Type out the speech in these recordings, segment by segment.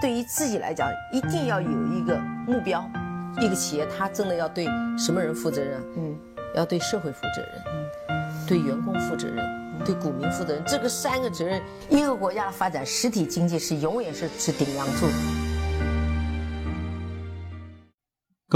对于自己来讲，一定要有一个目标。一个企业，它真的要对什么人负责任？嗯，要对社会负责任，嗯，对员工负责任，对股民负责任。这个三个责任，一个国家的发展，实体经济是永远是是顶梁柱。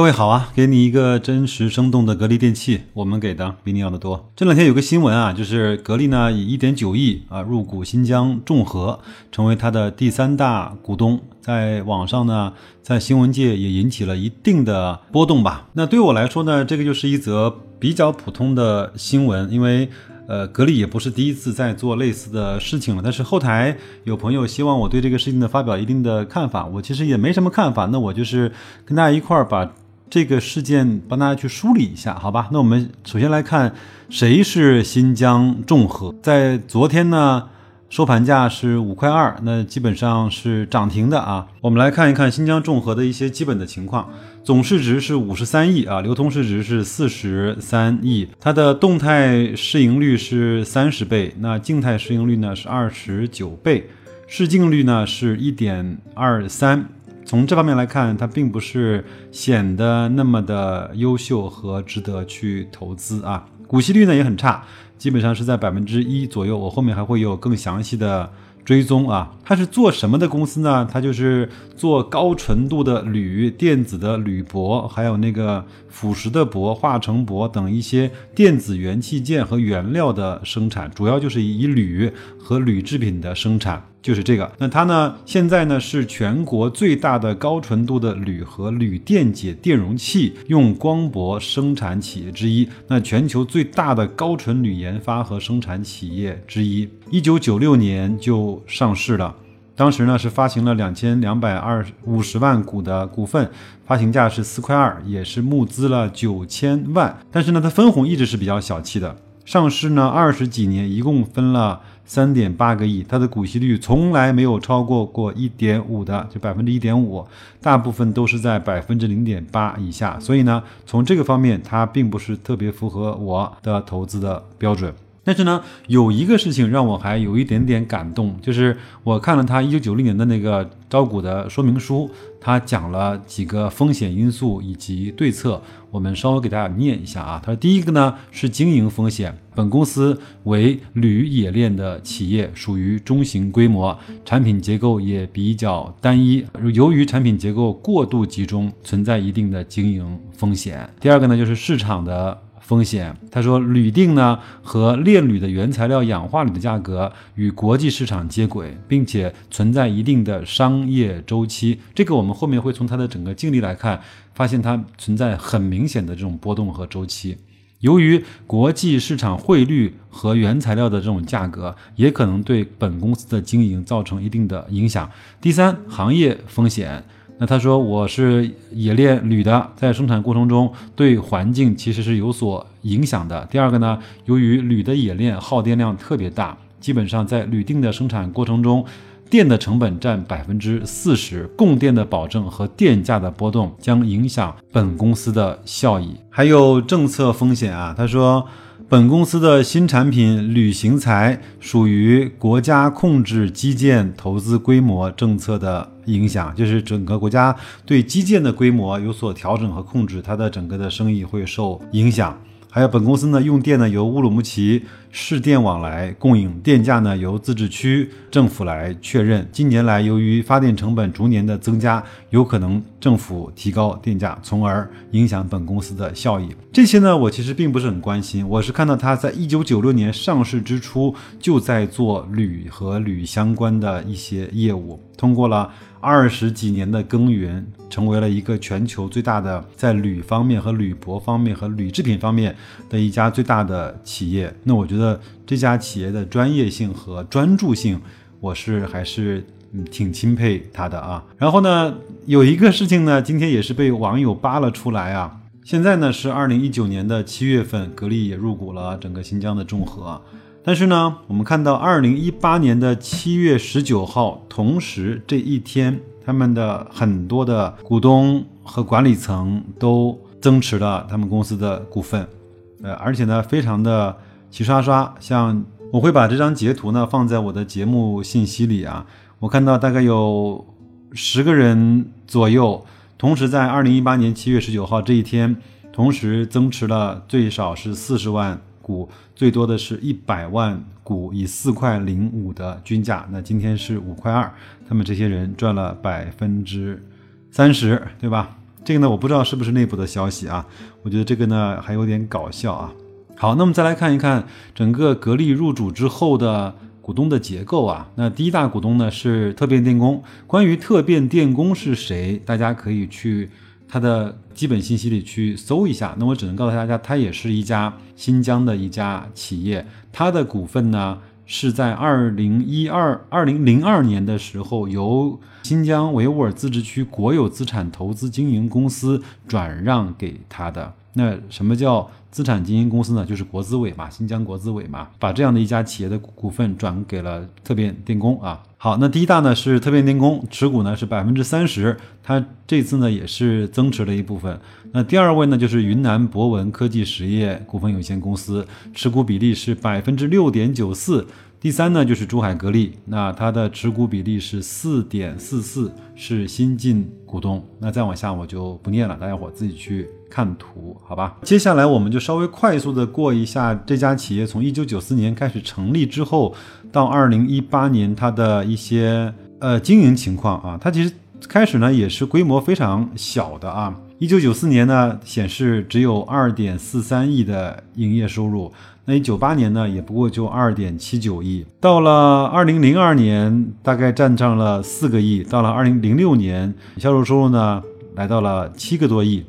各位好啊，给你一个真实生动的格力电器，我们给的比你要的多。这两天有个新闻啊，就是格力呢以一点九亿啊入股新疆众和，成为它的第三大股东。在网上呢，在新闻界也引起了一定的波动吧。那对我来说呢，这个就是一则比较普通的新闻，因为呃，格力也不是第一次在做类似的事情了。但是后台有朋友希望我对这个事情的发表一定的看法，我其实也没什么看法。那我就是跟大家一块儿把。这个事件帮大家去梳理一下，好吧？那我们首先来看谁是新疆众和。在昨天呢，收盘价是五块二，那基本上是涨停的啊。我们来看一看新疆众和的一些基本的情况，总市值是五十三亿啊，流通市值是四十三亿，它的动态市盈率是三十倍，那静态市盈率呢是二十九倍，市净率呢是一点二三。从这方面来看，它并不是显得那么的优秀和值得去投资啊。股息率呢也很差，基本上是在百分之一左右。我后面还会有更详细的追踪啊。它是做什么的公司呢？它就是做高纯度的铝、电子的铝箔，还有那个腐蚀的箔、化成箔等一些电子元器件和原料的生产，主要就是以铝和铝制品的生产。就是这个，那它呢？现在呢是全国最大的高纯度的铝和铝电解电容器用光箔生产企业之一，那全球最大的高纯铝研发和生产企业之一。一九九六年就上市了，当时呢是发行了两千两百二五十万股的股份，发行价是四块二，也是募资了九千万。但是呢，它分红一直是比较小气的。上市呢二十几年，一共分了。三点八个亿，它的股息率从来没有超过过一点五的，就百分之一点五，大部分都是在百分之零点八以下。所以呢，从这个方面，它并不是特别符合我的投资的标准。但是呢，有一个事情让我还有一点点感动，就是我看了他一九九零年的那个招股的说明书，他讲了几个风险因素以及对策，我们稍微给大家念一下啊。他说第一个呢是经营风险，本公司为铝冶炼的企业，属于中型规模，产品结构也比较单一，由于产品结构过度集中，存在一定的经营风险。第二个呢就是市场的。风险，他说铝锭呢和炼铝的原材料氧化铝的价格与国际市场接轨，并且存在一定的商业周期。这个我们后面会从它的整个经历来看，发现它存在很明显的这种波动和周期。由于国际市场汇率和原材料的这种价格，也可能对本公司的经营造成一定的影响。第三，行业风险。那他说我是冶炼铝的，在生产过程中对环境其实是有所影响的。第二个呢，由于铝的冶炼耗电量特别大，基本上在铝锭的生产过程中，电的成本占百分之四十，供电的保证和电价的波动将影响本公司的效益。还有政策风险啊，他说。本公司的新产品铝型材属于国家控制基建投资规模政策的影响，就是整个国家对基建的规模有所调整和控制，它的整个的生意会受影响。还有本公司呢，用电呢由乌鲁木齐市电网来供应，电价呢由自治区政府来确认。近年来，由于发电成本逐年的增加，有可能政府提高电价，从而影响本公司的效益。这些呢，我其实并不是很关心。我是看到它在一九九六年上市之初就在做铝和铝相关的一些业务，通过了。二十几年的耕耘，成为了一个全球最大的在铝方面和铝箔方面和铝制品方面的一家最大的企业。那我觉得这家企业的专业性和专注性，我是还是挺钦佩他的啊。然后呢，有一个事情呢，今天也是被网友扒了出来啊。现在呢是二零一九年的七月份，格力也入股了整个新疆的众和。但是呢，我们看到二零一八年的七月十九号，同时这一天，他们的很多的股东和管理层都增持了他们公司的股份，呃，而且呢，非常的齐刷刷。像我会把这张截图呢放在我的节目信息里啊，我看到大概有十个人左右，同时在二零一八年七月十九号这一天，同时增持了最少是四十万股，最多的是一百万股，以四块零五的均价，那今天是五块二，他们这些人赚了百分之三十，对吧？这个呢，我不知道是不是内部的消息啊，我觉得这个呢还有点搞笑啊。好，那么再来看一看整个格力入主之后的。股东的结构啊，那第一大股东呢是特变电工。关于特变电工是谁，大家可以去它的基本信息里去搜一下。那我只能告诉大家，它也是一家新疆的一家企业。它的股份呢是在二零一二二零零二年的时候，由新疆维吾尔自治区国有资产投资经营公司转让给他的。那什么叫？资产经营公司呢，就是国资委嘛，新疆国资委嘛，把这样的一家企业的股份转给了特变电工啊。好，那第一大呢是特变电工，持股呢是百分之三十，它这次呢也是增持了一部分。那第二位呢就是云南博文科技实业股份有限公司，持股比例是百分之六点九四。第三呢就是珠海格力，那它的持股比例是四点四四，是新进股东。那再往下我就不念了，大家伙自己去看图，好吧？接下来我们就稍微快速的过一下这家企业从一九九四年开始成立之后到二零一八年它的一些呃经营情况啊。它其实开始呢也是规模非常小的啊。一九九四年呢显示只有二点四三亿的营业收入。那九八年呢，也不过就二点七九亿。到了二零零二年，大概占上了四个亿。到了二零零六年，销售收入呢来到了七个多亿。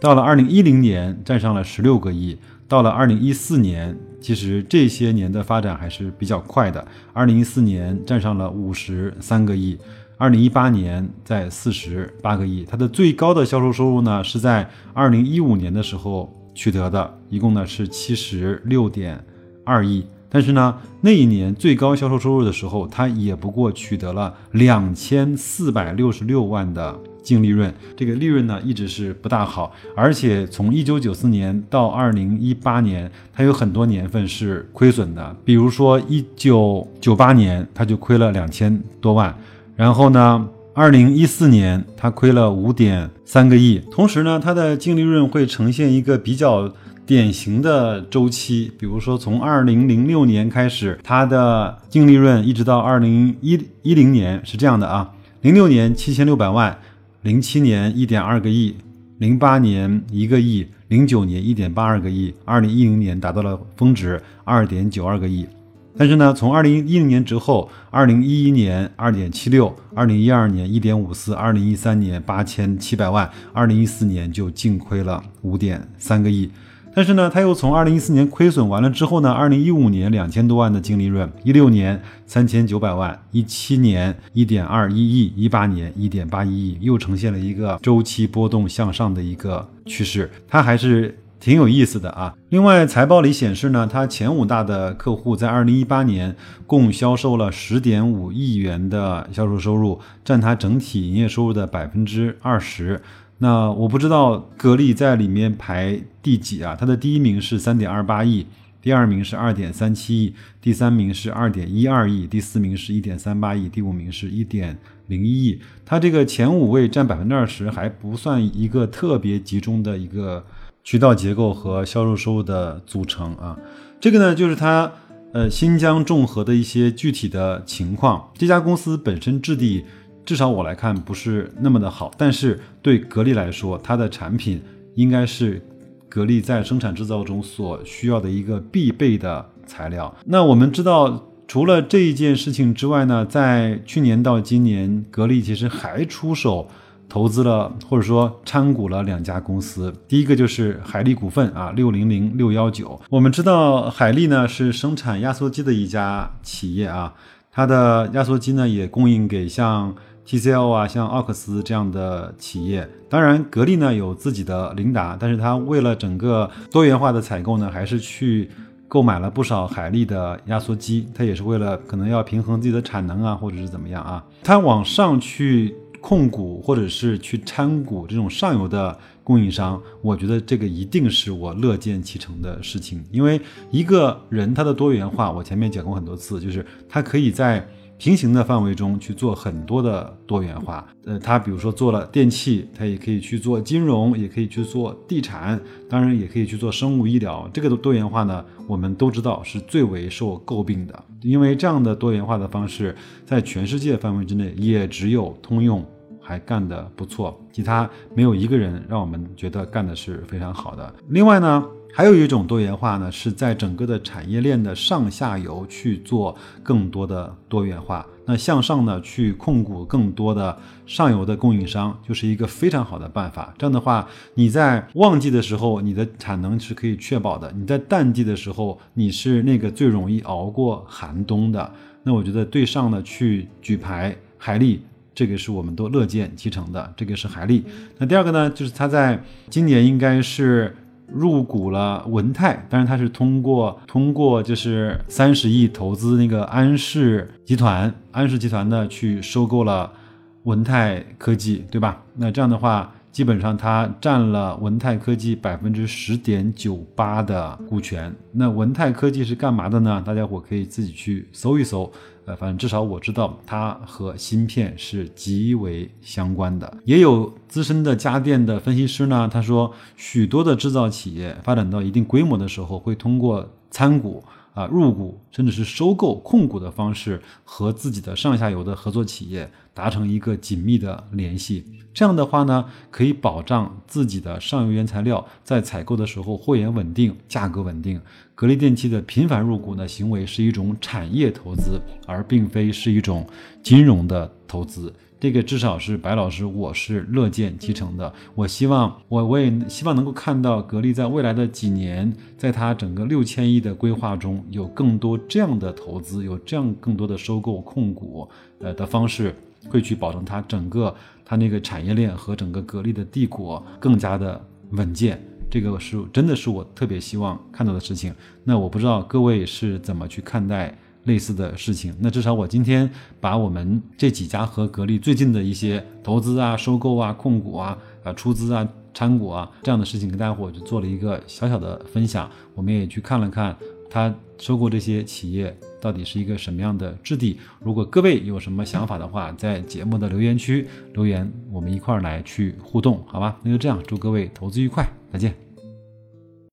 到了二零一零年，占上了十六个亿。到了二零一四年，其实这些年的发展还是比较快的。二零一四年占上了五十三个亿，二零一八年在四十八个亿。它的最高的销售收入呢，是在二零一五年的时候。取得的一共呢是七十六点二亿，但是呢那一年最高销售收入的时候，它也不过取得了两千四百六十六万的净利润，这个利润呢一直是不大好，而且从一九九四年到二零一八年，它有很多年份是亏损的，比如说一九九八年它就亏了两千多万，然后呢。二零一四年，它亏了五点三个亿，同时呢，它的净利润会呈现一个比较典型的周期。比如说，从二零零六年开始，它的净利润一直到二零一一零年是这样的啊：零六年七千六百万，零七年一点二个亿，零八年一个亿，零九年一点八二个亿，二零一零年达到了峰值二点九二个亿。但是呢，从二零一零年之后，二零一一年二点七六，二零一二年一点五四，二零一三年八千七百万，二零一四年就净亏了五点三个亿。但是呢，他又从二零一四年亏损完了之后呢，二零一五年两千多万的净利润，一六年三千九百万，一七年一点二一亿，一八年一点八一亿，又呈现了一个周期波动向上的一个趋势。它还是。挺有意思的啊！另外，财报里显示呢，它前五大的客户在二零一八年共销售了十点五亿元的销售收入，占它整体营业收入的百分之二十。那我不知道格力在里面排第几啊？它的第一名是三点二八亿，第二名是二点三七亿，第三名是二点一二亿，第四名是一点三八亿，第五名是一点零一亿。它这个前五位占百分之二十，还不算一个特别集中的一个。渠道结构和销售收入的组成啊，这个呢就是它呃新疆众合的一些具体的情况。这家公司本身质地，至少我来看不是那么的好，但是对格力来说，它的产品应该是格力在生产制造中所需要的一个必备的材料。那我们知道，除了这一件事情之外呢，在去年到今年，格力其实还出手。投资了或者说参股了两家公司，第一个就是海力股份啊，六零零六幺九。我们知道海力呢是生产压缩机的一家企业啊，它的压缩机呢也供应给像 TCL 啊、像奥克斯这样的企业。当然，格力呢有自己的琳达，但是它为了整个多元化的采购呢，还是去购买了不少海力的压缩机。它也是为了可能要平衡自己的产能啊，或者是怎么样啊，它往上去。控股或者是去参股这种上游的供应商，我觉得这个一定是我乐见其成的事情。因为一个人他的多元化，我前面讲过很多次，就是他可以在平行的范围中去做很多的多元化。呃，它比如说做了电器，它也可以去做金融，也可以去做地产，当然也可以去做生物医疗。这个的多元化呢，我们都知道是最为受诟病的，因为这样的多元化的方式在全世界范围之内也只有通用还干得不错，其他没有一个人让我们觉得干的是非常好的。另外呢。还有一种多元化呢，是在整个的产业链的上下游去做更多的多元化。那向上呢，去控股更多的上游的供应商，就是一个非常好的办法。这样的话，你在旺季的时候，你的产能是可以确保的；你在淡季的时候，你是那个最容易熬过寒冬的。那我觉得对上呢，去举牌海力，这个是我们都乐见其成的。这个是海力。那第二个呢，就是它在今年应该是。入股了文泰，当然他是通过通过就是三十亿投资那个安氏集团，安氏集团呢去收购了文泰科技，对吧？那这样的话，基本上它占了文泰科技百分之十点九八的股权。那文泰科技是干嘛的呢？大家伙可以自己去搜一搜。呃，反正至少我知道它和芯片是极为相关的。也有资深的家电的分析师呢，他说，许多的制造企业发展到一定规模的时候，会通过参股。啊，入股甚至是收购、控股的方式，和自己的上下游的合作企业达成一个紧密的联系。这样的话呢，可以保障自己的上游原材料在采购的时候货源稳定、价格稳定。格力电器的频繁入股呢行为是一种产业投资，而并非是一种金融的投资。这个至少是白老师，我是乐见其成的。我希望，我我也希望能够看到格力在未来的几年，在它整个六千亿的规划中有更多这样的投资，有这样更多的收购控股，呃的方式，会去保证它整个它那个产业链和整个格力的帝国更加的稳健。这个是真的是我特别希望看到的事情。那我不知道各位是怎么去看待？类似的事情，那至少我今天把我们这几家和格力最近的一些投资啊、收购啊、控股啊、啊出资啊、参股啊这样的事情，跟大家伙就做了一个小小的分享。我们也去看了看他收购这些企业到底是一个什么样的质地。如果各位有什么想法的话，在节目的留言区留言，我们一块儿来去互动，好吧？那就这样，祝各位投资愉快，再见。